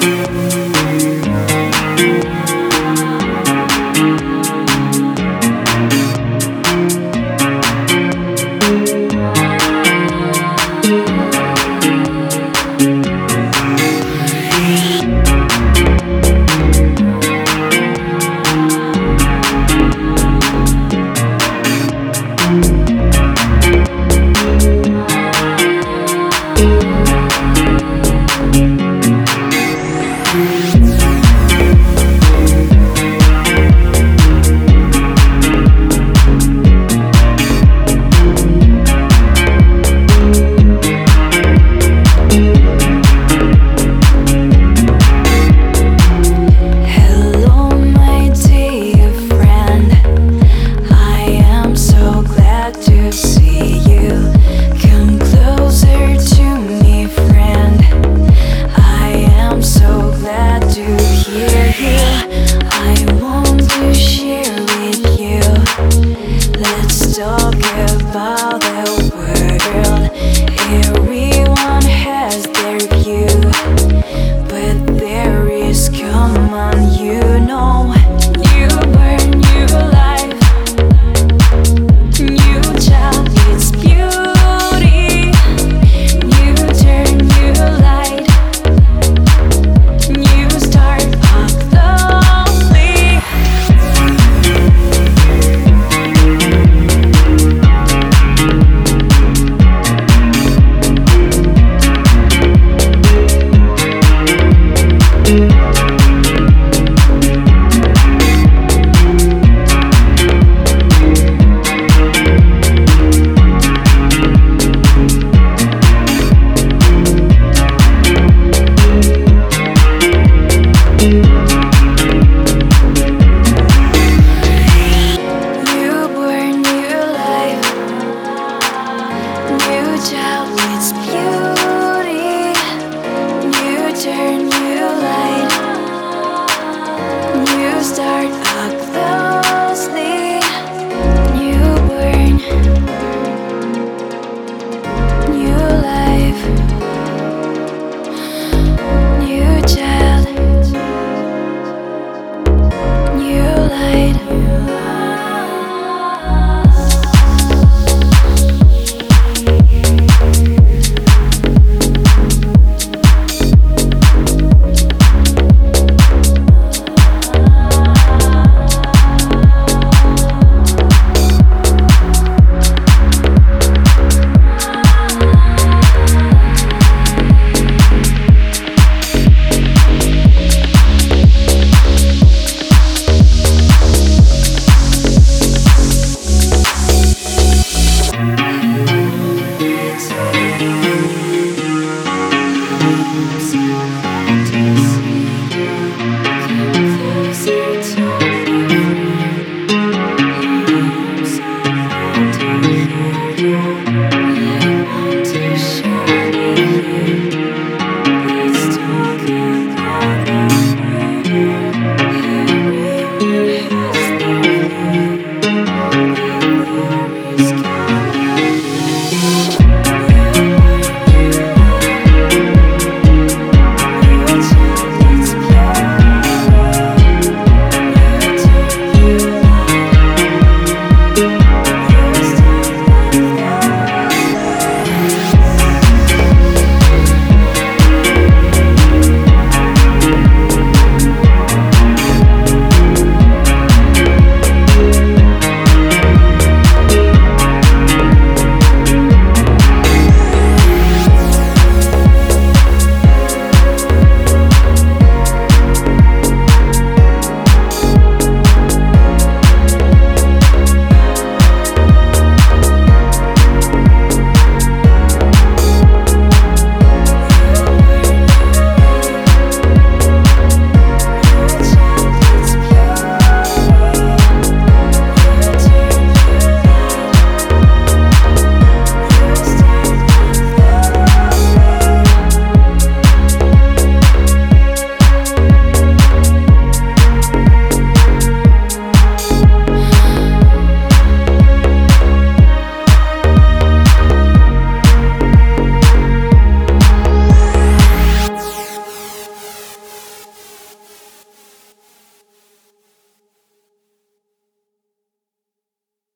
Música